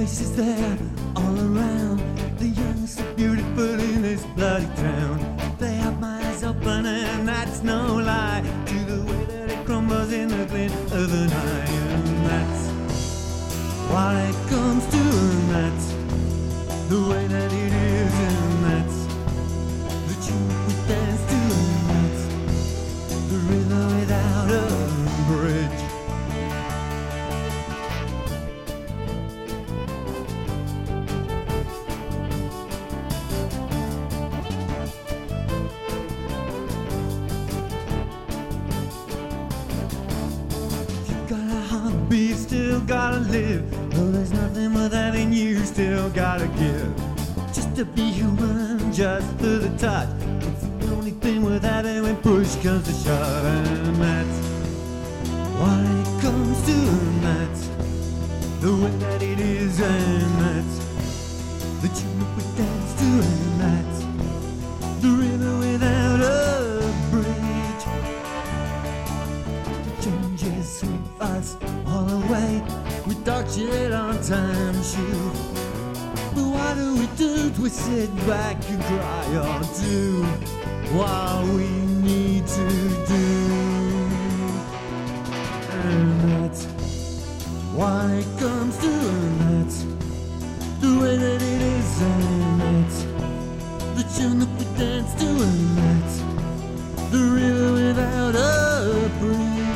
faces there all around. The young so beautiful in this bloody town. They have my eyes open and that's no lie. To the way that it crumbles in the glint of an night. And that's why it comes to and that's the way still gotta live. Though there's nothing more that in you still gotta give. Just to be human, just for the touch. It's the only thing without it when push comes to shove, and that's why it comes to, and that's the way that it is, and that's the tune us all away with dark shit on time shoe. But what do we do? Do we sit back and cry or do what we need to do? And that's why it comes to that's the way that it is and that's the tune that we dance to and that's the river without a bridge.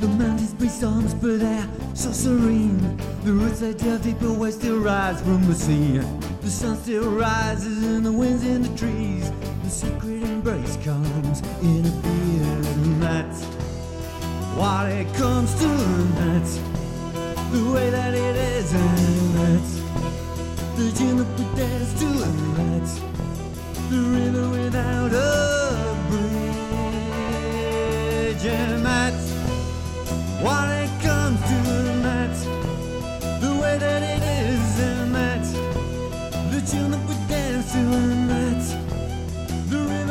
The mountains breathe storms, but they're so serene. The roots they tell deeper where still rise from the sea. The sun still rises and the winds in the trees. The secret embrace comes in a and that's what it comes to, and that's the way that it is, and that's the tune that dance to, what it comes to, the way that it is, and that's the tune that we dance to, and that's the a